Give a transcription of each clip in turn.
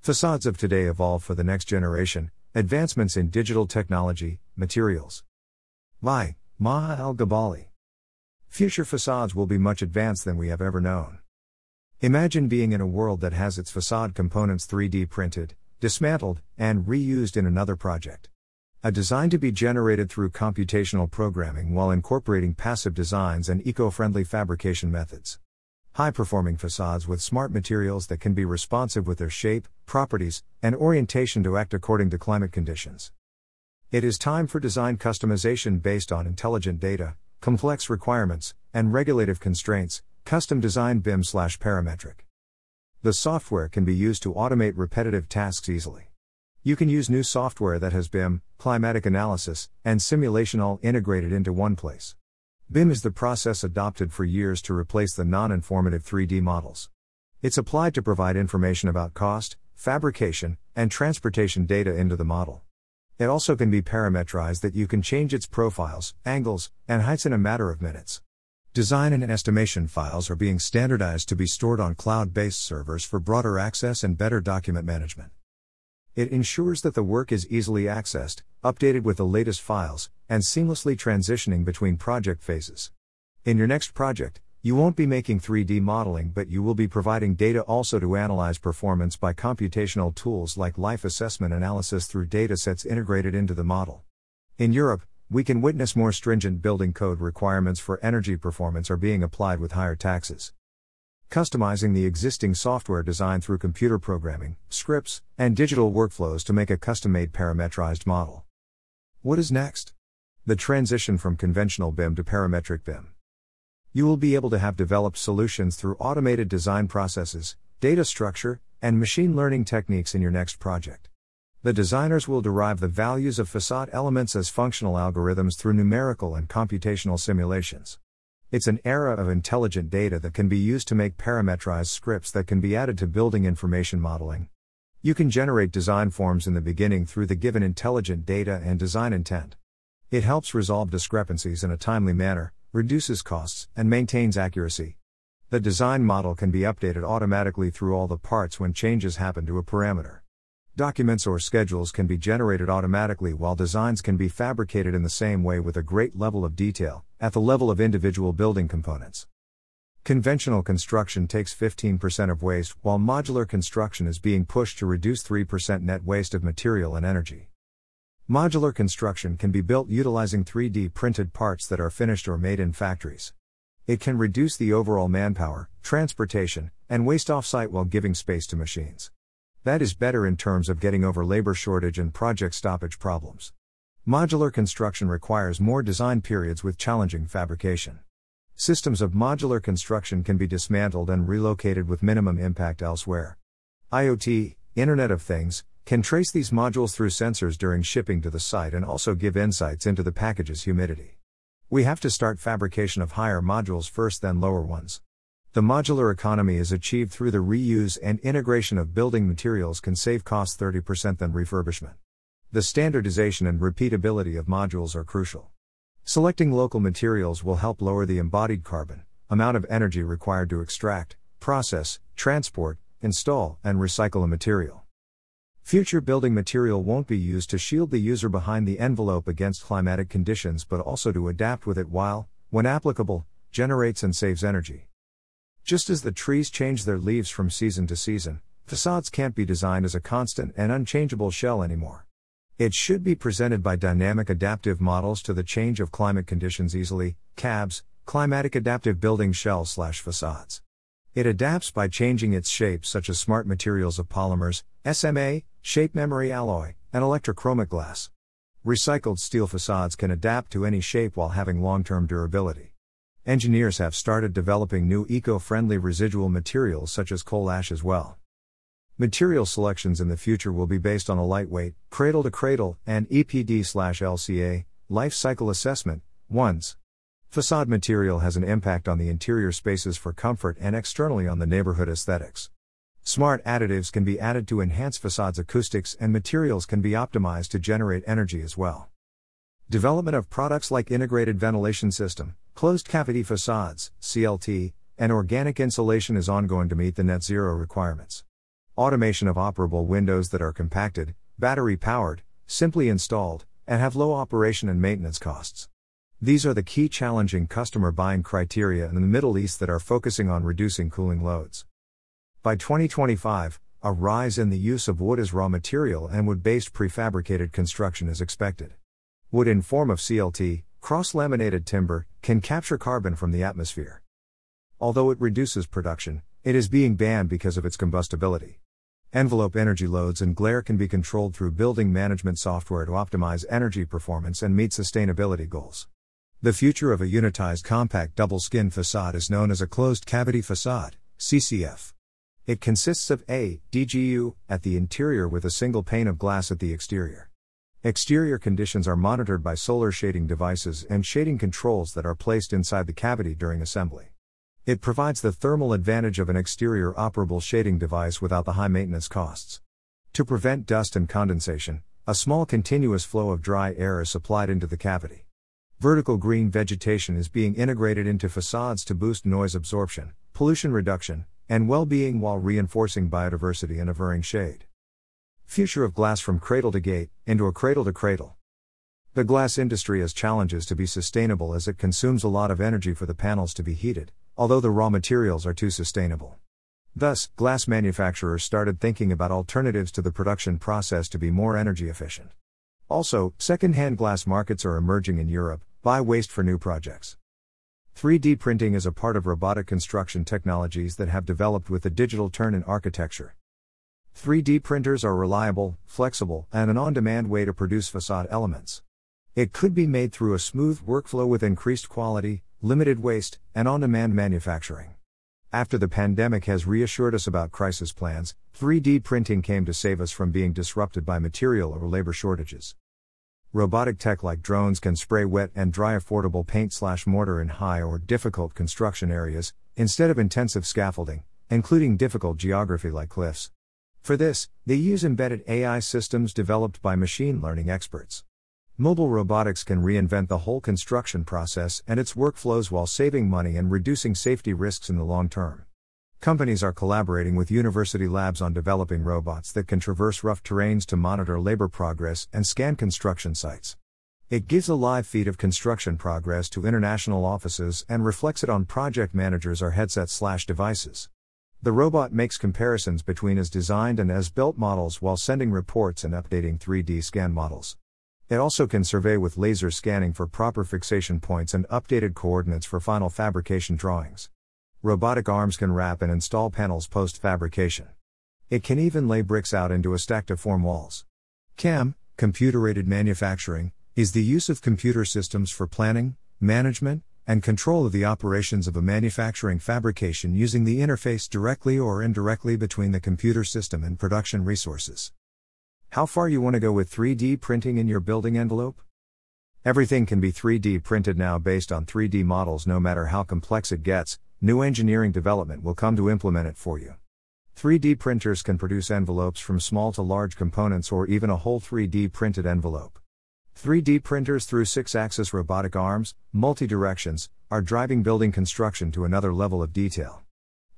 Facades of today evolve for the next generation, advancements in digital technology, materials. By Maha Al Gabali. Future facades will be much advanced than we have ever known. Imagine being in a world that has its facade components 3D printed, dismantled, and reused in another project. A design to be generated through computational programming while incorporating passive designs and eco friendly fabrication methods. High performing facades with smart materials that can be responsive with their shape, properties, and orientation to act according to climate conditions. It is time for design customization based on intelligent data, complex requirements, and regulative constraints, custom design BIM slash parametric. The software can be used to automate repetitive tasks easily. You can use new software that has BIM, climatic analysis, and simulation all integrated into one place. BIM is the process adopted for years to replace the non informative 3D models. It's applied to provide information about cost, fabrication, and transportation data into the model. It also can be parametrized that you can change its profiles, angles, and heights in a matter of minutes. Design and estimation files are being standardized to be stored on cloud based servers for broader access and better document management. It ensures that the work is easily accessed, updated with the latest files, and seamlessly transitioning between project phases. In your next project, you won't be making 3D modeling, but you will be providing data also to analyze performance by computational tools like life assessment analysis through datasets integrated into the model. In Europe, we can witness more stringent building code requirements for energy performance are being applied with higher taxes. Customizing the existing software design through computer programming, scripts, and digital workflows to make a custom made parametrized model. What is next? The transition from conventional BIM to parametric BIM. You will be able to have developed solutions through automated design processes, data structure, and machine learning techniques in your next project. The designers will derive the values of facade elements as functional algorithms through numerical and computational simulations. It's an era of intelligent data that can be used to make parametrized scripts that can be added to building information modeling. You can generate design forms in the beginning through the given intelligent data and design intent. It helps resolve discrepancies in a timely manner, reduces costs, and maintains accuracy. The design model can be updated automatically through all the parts when changes happen to a parameter. Documents or schedules can be generated automatically while designs can be fabricated in the same way with a great level of detail, at the level of individual building components. Conventional construction takes 15% of waste, while modular construction is being pushed to reduce 3% net waste of material and energy. Modular construction can be built utilizing 3D printed parts that are finished or made in factories. It can reduce the overall manpower, transportation, and waste offsite while giving space to machines. That is better in terms of getting over labor shortage and project stoppage problems. Modular construction requires more design periods with challenging fabrication. Systems of modular construction can be dismantled and relocated with minimum impact elsewhere. IoT, Internet of Things, can trace these modules through sensors during shipping to the site and also give insights into the package's humidity. We have to start fabrication of higher modules first, then lower ones. The modular economy is achieved through the reuse and integration of building materials can save costs 30% than refurbishment. The standardization and repeatability of modules are crucial. Selecting local materials will help lower the embodied carbon, amount of energy required to extract, process, transport, install, and recycle a material. Future building material won't be used to shield the user behind the envelope against climatic conditions but also to adapt with it while, when applicable, generates and saves energy. Just as the trees change their leaves from season to season, facades can't be designed as a constant and unchangeable shell anymore. It should be presented by dynamic adaptive models to the change of climate conditions easily, CABs, climatic adaptive building shell slash facades. It adapts by changing its shape such as smart materials of polymers, SMA, shape memory alloy, and electrochromic glass. Recycled steel facades can adapt to any shape while having long-term durability. Engineers have started developing new eco friendly residual materials such as coal ash as well. Material selections in the future will be based on a lightweight, cradle to cradle, and EPD LCA, life cycle assessment, ones. Facade material has an impact on the interior spaces for comfort and externally on the neighborhood aesthetics. Smart additives can be added to enhance facades acoustics and materials can be optimized to generate energy as well. Development of products like integrated ventilation system, closed cavity facades, CLT, and organic insulation is ongoing to meet the net zero requirements. automation of operable windows that are compacted, battery powered, simply installed, and have low operation and maintenance costs. These are the key challenging customer buying criteria in the Middle East that are focusing on reducing cooling loads. By 2025, a rise in the use of wood as raw material and wood based prefabricated construction is expected. Wood in form of CLT, cross laminated timber, can capture carbon from the atmosphere. Although it reduces production, it is being banned because of its combustibility. Envelope energy loads and glare can be controlled through building management software to optimize energy performance and meet sustainability goals. The future of a unitized compact double skin facade is known as a closed cavity facade, CCF. It consists of a DGU at the interior with a single pane of glass at the exterior. Exterior conditions are monitored by solar shading devices and shading controls that are placed inside the cavity during assembly. It provides the thermal advantage of an exterior operable shading device without the high maintenance costs. To prevent dust and condensation, a small continuous flow of dry air is supplied into the cavity. Vertical green vegetation is being integrated into facades to boost noise absorption, pollution reduction, and well being while reinforcing biodiversity and averring shade. Future of glass from cradle to gate, into a cradle to cradle. The glass industry has challenges to be sustainable as it consumes a lot of energy for the panels to be heated, although the raw materials are too sustainable. Thus, glass manufacturers started thinking about alternatives to the production process to be more energy efficient. Also, second-hand glass markets are emerging in Europe, buy waste for new projects. 3D printing is a part of robotic construction technologies that have developed with the digital turn in architecture. 3D printers are reliable, flexible, and an on demand way to produce facade elements. It could be made through a smooth workflow with increased quality, limited waste, and on demand manufacturing. After the pandemic has reassured us about crisis plans, 3D printing came to save us from being disrupted by material or labor shortages. Robotic tech like drones can spray wet and dry affordable paint slash mortar in high or difficult construction areas, instead of intensive scaffolding, including difficult geography like cliffs. For this, they use embedded AI systems developed by machine learning experts. Mobile robotics can reinvent the whole construction process and its workflows while saving money and reducing safety risks in the long term. Companies are collaborating with university labs on developing robots that can traverse rough terrains to monitor labor progress and scan construction sites. It gives a live feed of construction progress to international offices and reflects it on project managers or headsets slash devices. The robot makes comparisons between as designed and as built models while sending reports and updating 3D scan models. It also can survey with laser scanning for proper fixation points and updated coordinates for final fabrication drawings. Robotic arms can wrap and install panels post fabrication. It can even lay bricks out into a stack to form walls. CAM, computer aided manufacturing, is the use of computer systems for planning, management, and control of the operations of a manufacturing fabrication using the interface directly or indirectly between the computer system and production resources. How far you want to go with 3D printing in your building envelope? Everything can be 3D printed now based on 3D models no matter how complex it gets, new engineering development will come to implement it for you. 3D printers can produce envelopes from small to large components or even a whole 3D printed envelope. 3D printers through 6 axis robotic arms, multi directions, are driving building construction to another level of detail.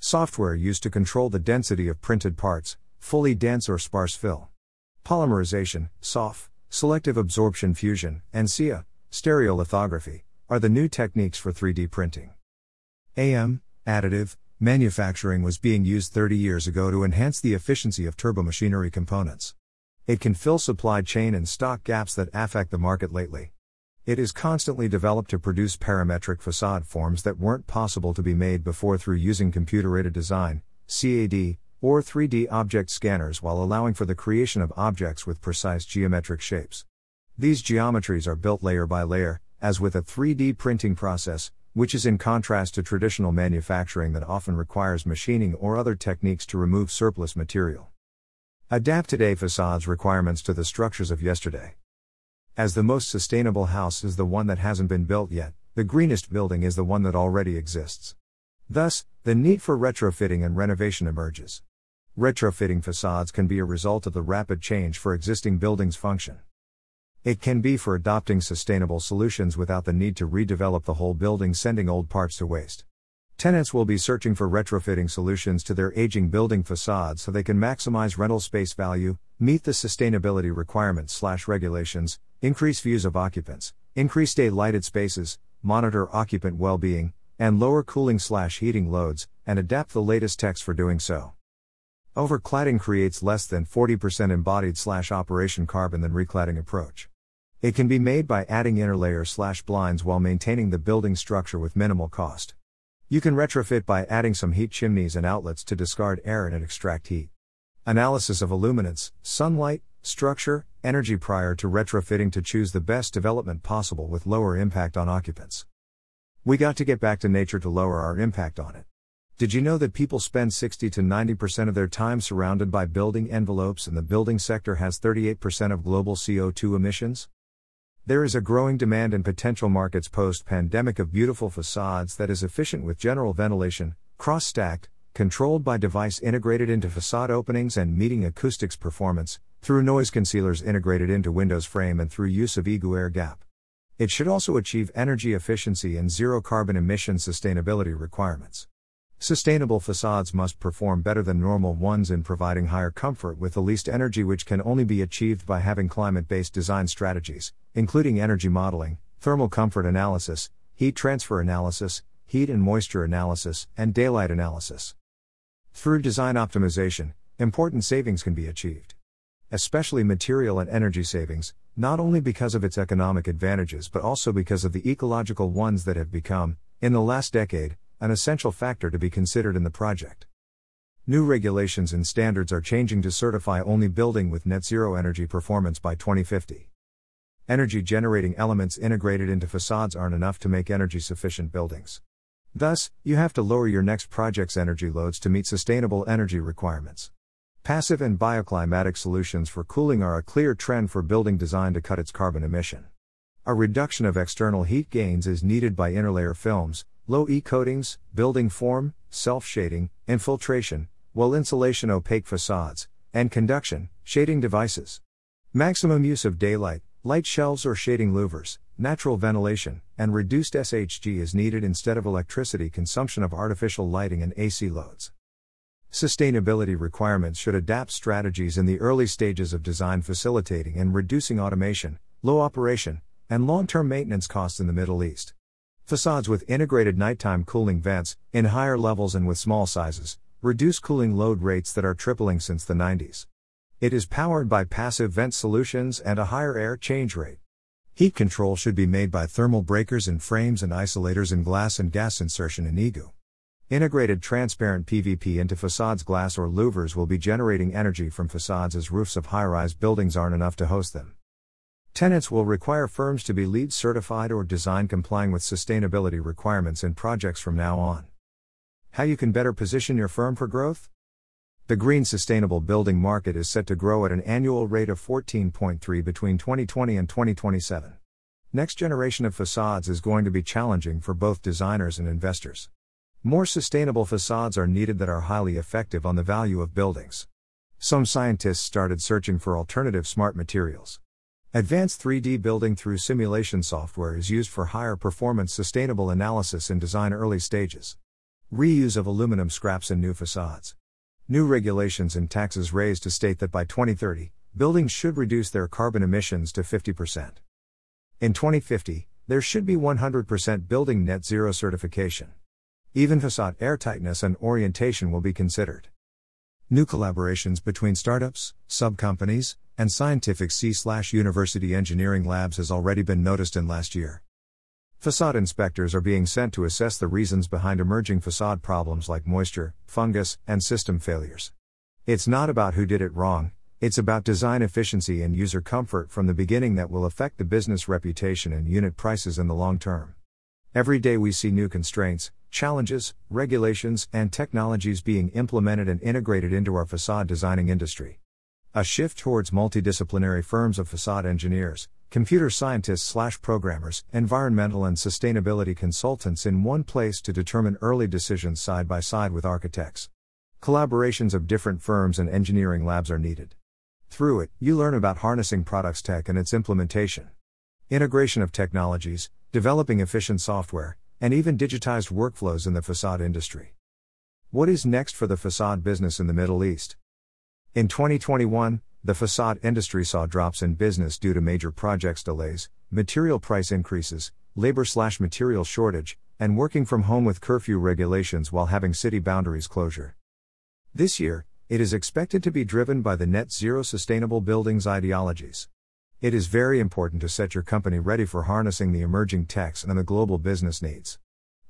Software used to control the density of printed parts, fully dense or sparse fill. Polymerization, SOF, selective absorption fusion, and SIA, stereolithography, are the new techniques for 3D printing. AM, additive, manufacturing was being used 30 years ago to enhance the efficiency of turbomachinery components. It can fill supply chain and stock gaps that affect the market lately. It is constantly developed to produce parametric facade forms that weren't possible to be made before through using computer aided design, CAD, or 3D object scanners while allowing for the creation of objects with precise geometric shapes. These geometries are built layer by layer, as with a 3D printing process, which is in contrast to traditional manufacturing that often requires machining or other techniques to remove surplus material. Adapt today facades requirements to the structures of yesterday. As the most sustainable house is the one that hasn't been built yet, the greenest building is the one that already exists. Thus, the need for retrofitting and renovation emerges. Retrofitting facades can be a result of the rapid change for existing buildings' function. It can be for adopting sustainable solutions without the need to redevelop the whole building, sending old parts to waste. Tenants will be searching for retrofitting solutions to their aging building facades so they can maximize rental space value, meet the sustainability requirements slash regulations, increase views of occupants, increase day lighted spaces, monitor occupant well-being, and lower cooling slash heating loads, and adapt the latest techs for doing so. Overcladding creates less than 40% embodied slash operation carbon than recladding approach. It can be made by adding interlayer slash blinds while maintaining the building structure with minimal cost. You can retrofit by adding some heat chimneys and outlets to discard air and extract heat. Analysis of illuminance, sunlight, structure, energy prior to retrofitting to choose the best development possible with lower impact on occupants. We got to get back to nature to lower our impact on it. Did you know that people spend 60 to 90% of their time surrounded by building envelopes and the building sector has 38% of global CO2 emissions? There is a growing demand in potential markets post pandemic of beautiful facades that is efficient with general ventilation, cross stacked, controlled by device integrated into facade openings and meeting acoustics performance, through noise concealers integrated into windows frame and through use of EGU air gap. It should also achieve energy efficiency and zero carbon emission sustainability requirements. Sustainable facades must perform better than normal ones in providing higher comfort with the least energy, which can only be achieved by having climate based design strategies, including energy modeling, thermal comfort analysis, heat transfer analysis, heat and moisture analysis, and daylight analysis. Through design optimization, important savings can be achieved. Especially material and energy savings, not only because of its economic advantages but also because of the ecological ones that have become, in the last decade, an essential factor to be considered in the project. New regulations and standards are changing to certify only building with net zero energy performance by 2050. Energy generating elements integrated into facades aren't enough to make energy sufficient buildings. Thus, you have to lower your next project's energy loads to meet sustainable energy requirements. Passive and bioclimatic solutions for cooling are a clear trend for building design to cut its carbon emission. A reduction of external heat gains is needed by interlayer films, low E coatings, building form, self shading, infiltration, well insulation opaque facades, and conduction, shading devices. Maximum use of daylight, light shelves or shading louvers, natural ventilation, and reduced SHG is needed instead of electricity consumption of artificial lighting and AC loads. Sustainability requirements should adapt strategies in the early stages of design facilitating and reducing automation, low operation, and long term maintenance costs in the Middle East. Facades with integrated nighttime cooling vents, in higher levels and with small sizes, reduce cooling load rates that are tripling since the 90s. It is powered by passive vent solutions and a higher air change rate. Heat control should be made by thermal breakers in frames and isolators in glass and gas insertion in EGU. Integrated transparent PVP into facades glass or louvers will be generating energy from facades as roofs of high rise buildings aren't enough to host them. Tenants will require firms to be LEED certified or design complying with sustainability requirements in projects from now on. How you can better position your firm for growth? The green sustainable building market is set to grow at an annual rate of 14.3 between 2020 and 2027. Next generation of facades is going to be challenging for both designers and investors. More sustainable facades are needed that are highly effective on the value of buildings. Some scientists started searching for alternative smart materials. Advanced 3D building through simulation software is used for higher performance sustainable analysis in design early stages. Reuse of aluminum scraps in new facades. New regulations and taxes raised to state that by 2030, buildings should reduce their carbon emissions to 50%. In 2050, there should be 100% building net zero certification. Even facade airtightness and orientation will be considered. New collaborations between startups, sub-companies, and scientific C/university engineering labs has already been noticed in last year. Facade inspectors are being sent to assess the reasons behind emerging facade problems like moisture, fungus, and system failures. It's not about who did it wrong, it's about design efficiency and user comfort from the beginning that will affect the business reputation and unit prices in the long term. Every day we see new constraints, challenges, regulations, and technologies being implemented and integrated into our facade designing industry. A shift towards multidisciplinary firms of facade engineers, computer scientists slash programmers, environmental and sustainability consultants in one place to determine early decisions side by side with architects. Collaborations of different firms and engineering labs are needed. Through it, you learn about harnessing products tech and its implementation. Integration of technologies, developing efficient software, and even digitized workflows in the facade industry. What is next for the facade business in the Middle East? In 2021, the facade industry saw drops in business due to major projects delays, material price increases, labor slash material shortage, and working from home with curfew regulations while having city boundaries closure. This year, it is expected to be driven by the net zero sustainable buildings ideologies. It is very important to set your company ready for harnessing the emerging techs and the global business needs.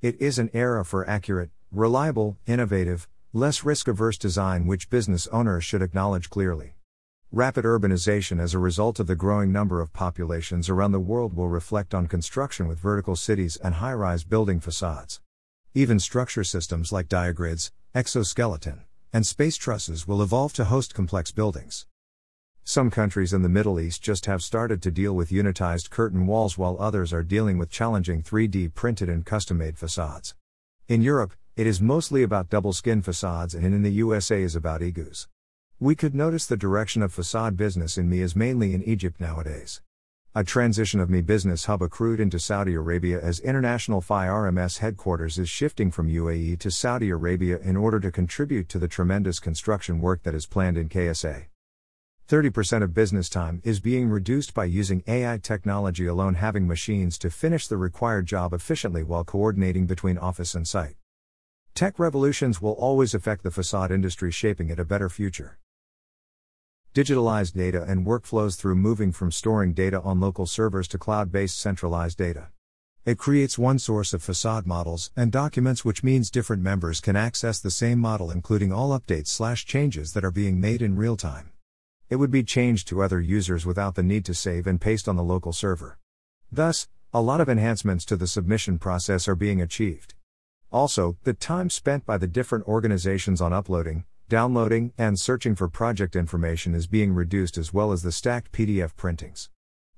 It is an era for accurate, reliable, innovative, less risk averse design which business owners should acknowledge clearly. Rapid urbanization as a result of the growing number of populations around the world will reflect on construction with vertical cities and high rise building facades. Even structure systems like diagrids, exoskeleton, and space trusses will evolve to host complex buildings. Some countries in the Middle East just have started to deal with unitized curtain walls while others are dealing with challenging 3D printed and custom made facades. In Europe, it is mostly about double skin facades and in the USA is about egus. We could notice the direction of facade business in ME is mainly in Egypt nowadays. A transition of ME business hub accrued into Saudi Arabia as International FI RMS headquarters is shifting from UAE to Saudi Arabia in order to contribute to the tremendous construction work that is planned in KSA. 30% of business time is being reduced by using AI technology alone, having machines to finish the required job efficiently while coordinating between office and site. Tech revolutions will always affect the facade industry, shaping it a better future. Digitalized data and workflows through moving from storing data on local servers to cloud based centralized data. It creates one source of facade models and documents, which means different members can access the same model, including all updates slash changes that are being made in real time it would be changed to other users without the need to save and paste on the local server. Thus, a lot of enhancements to the submission process are being achieved. Also, the time spent by the different organizations on uploading, downloading, and searching for project information is being reduced as well as the stacked PDF printings.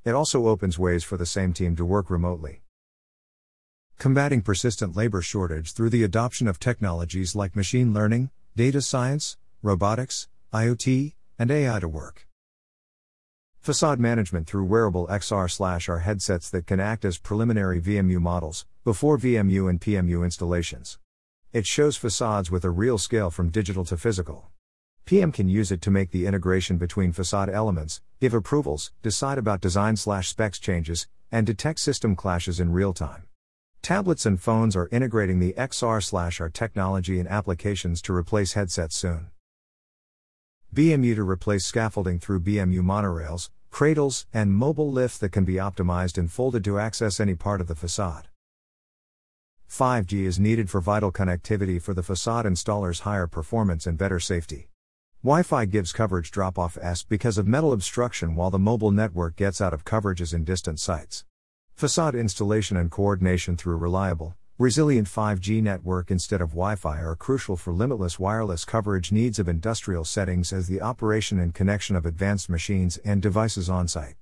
It also opens ways for the same team to work remotely. Combating persistent labor shortage through the adoption of technologies like machine learning, data science, robotics, IoT, and AI to work. Facade management through wearable XR/R headsets that can act as preliminary VMU models before VMU and PMU installations. It shows facades with a real scale from digital to physical. PM can use it to make the integration between facade elements, give approvals, decide about design slash specs changes, and detect system clashes in real time. Tablets and phones are integrating the XR slash R technology in applications to replace headsets soon. BMU to replace scaffolding through BMU monorails, cradles, and mobile lift that can be optimized and folded to access any part of the facade. 5G is needed for vital connectivity for the facade installers higher performance and better safety. Wi-Fi gives coverage drop-off S because of metal obstruction while the mobile network gets out of coverages in distant sites. Facade installation and coordination through reliable, Resilient 5G network instead of Wi Fi are crucial for limitless wireless coverage needs of industrial settings as the operation and connection of advanced machines and devices on site.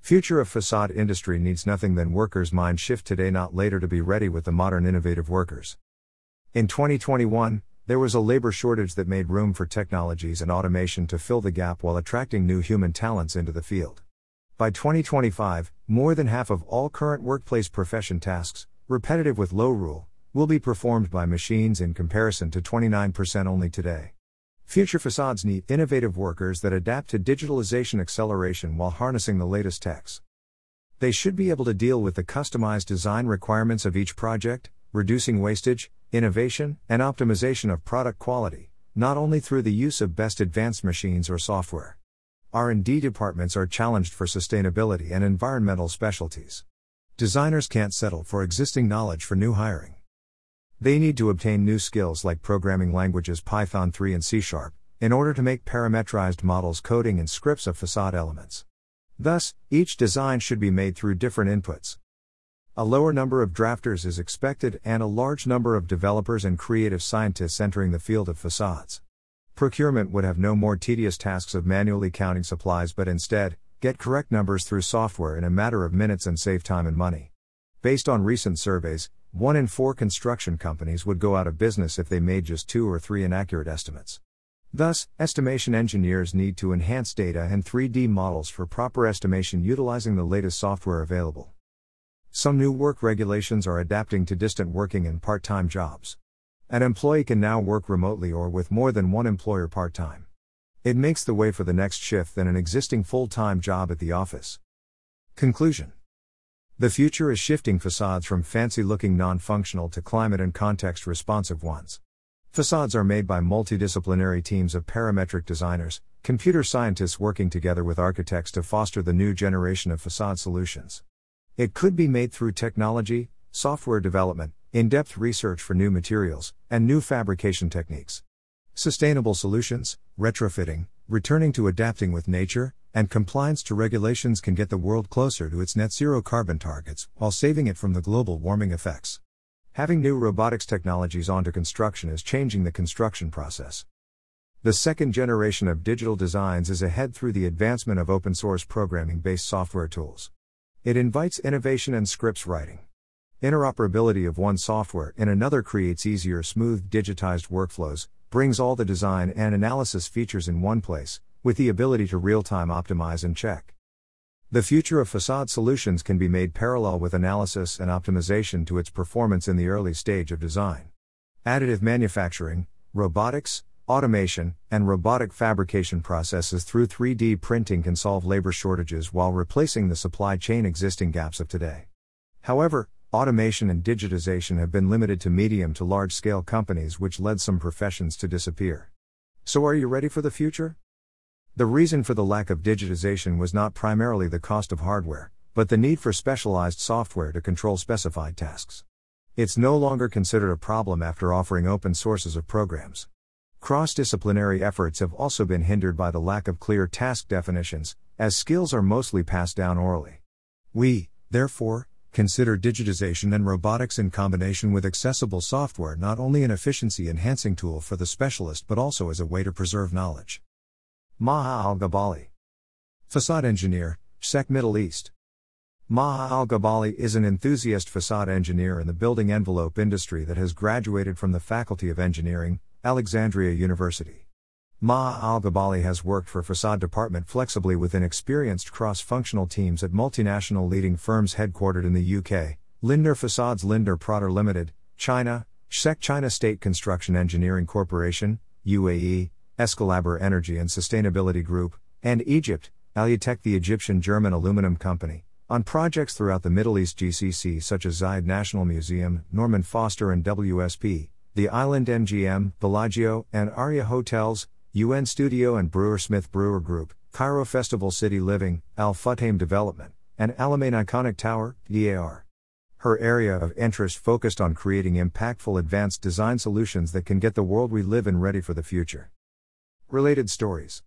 Future of facade industry needs nothing than workers' mind shift today, not later, to be ready with the modern innovative workers. In 2021, there was a labor shortage that made room for technologies and automation to fill the gap while attracting new human talents into the field. By 2025, more than half of all current workplace profession tasks, repetitive with low rule, will be performed by machines in comparison to 29% only today. Future facades need innovative workers that adapt to digitalization acceleration while harnessing the latest techs. They should be able to deal with the customized design requirements of each project, reducing wastage, innovation, and optimization of product quality, not only through the use of best advanced machines or software. R&D departments are challenged for sustainability and environmental specialties. Designers can't settle for existing knowledge for new hiring. They need to obtain new skills like programming languages Python 3 and C Sharp, in order to make parametrized models coding and scripts of facade elements. Thus, each design should be made through different inputs. A lower number of drafters is expected and a large number of developers and creative scientists entering the field of facades. Procurement would have no more tedious tasks of manually counting supplies but instead, Get correct numbers through software in a matter of minutes and save time and money. Based on recent surveys, one in four construction companies would go out of business if they made just two or three inaccurate estimates. Thus, estimation engineers need to enhance data and 3D models for proper estimation utilizing the latest software available. Some new work regulations are adapting to distant working and part time jobs. An employee can now work remotely or with more than one employer part time. It makes the way for the next shift than an existing full time job at the office. Conclusion The future is shifting facades from fancy looking non functional to climate and context responsive ones. Facades are made by multidisciplinary teams of parametric designers, computer scientists working together with architects to foster the new generation of facade solutions. It could be made through technology, software development, in depth research for new materials, and new fabrication techniques. Sustainable solutions, retrofitting, returning to adapting with nature, and compliance to regulations can get the world closer to its net zero carbon targets while saving it from the global warming effects. Having new robotics technologies onto construction is changing the construction process. The second generation of digital designs is ahead through the advancement of open source programming based software tools. It invites innovation and scripts writing. Interoperability of one software in another creates easier, smooth, digitized workflows, brings all the design and analysis features in one place, with the ability to real time optimize and check. The future of facade solutions can be made parallel with analysis and optimization to its performance in the early stage of design. Additive manufacturing, robotics, Automation and robotic fabrication processes through 3D printing can solve labor shortages while replacing the supply chain existing gaps of today. However, automation and digitization have been limited to medium to large scale companies, which led some professions to disappear. So, are you ready for the future? The reason for the lack of digitization was not primarily the cost of hardware, but the need for specialized software to control specified tasks. It's no longer considered a problem after offering open sources of programs. Cross disciplinary efforts have also been hindered by the lack of clear task definitions, as skills are mostly passed down orally. We, therefore, consider digitization and robotics in combination with accessible software not only an efficiency enhancing tool for the specialist but also as a way to preserve knowledge. Maha Al Gabali. Facade engineer, SEC Middle East. Maha Al Gabali is an enthusiast facade engineer in the building envelope industry that has graduated from the Faculty of Engineering, Alexandria University. Maha Al Gabali has worked for facade department flexibly within experienced cross functional teams at multinational leading firms headquartered in the UK, Lindner Facades Lindner Prater Limited, China, SEC China State Construction Engineering Corporation, UAE, Escalabur Energy and Sustainability Group, and Egypt, Alutech the Egyptian German aluminum company, on projects throughout the Middle East GCC such as Zayed National Museum, Norman Foster and WSP, the Island MGM, Bellagio, and Aria Hotels, UN Studio and Brewer Smith Brewer Group, Cairo Festival City Living, Al Futtaim Development, and Alamein Iconic Tower, DAR. Her area of interest focused on creating impactful advanced design solutions that can get the world we live in ready for the future. Related stories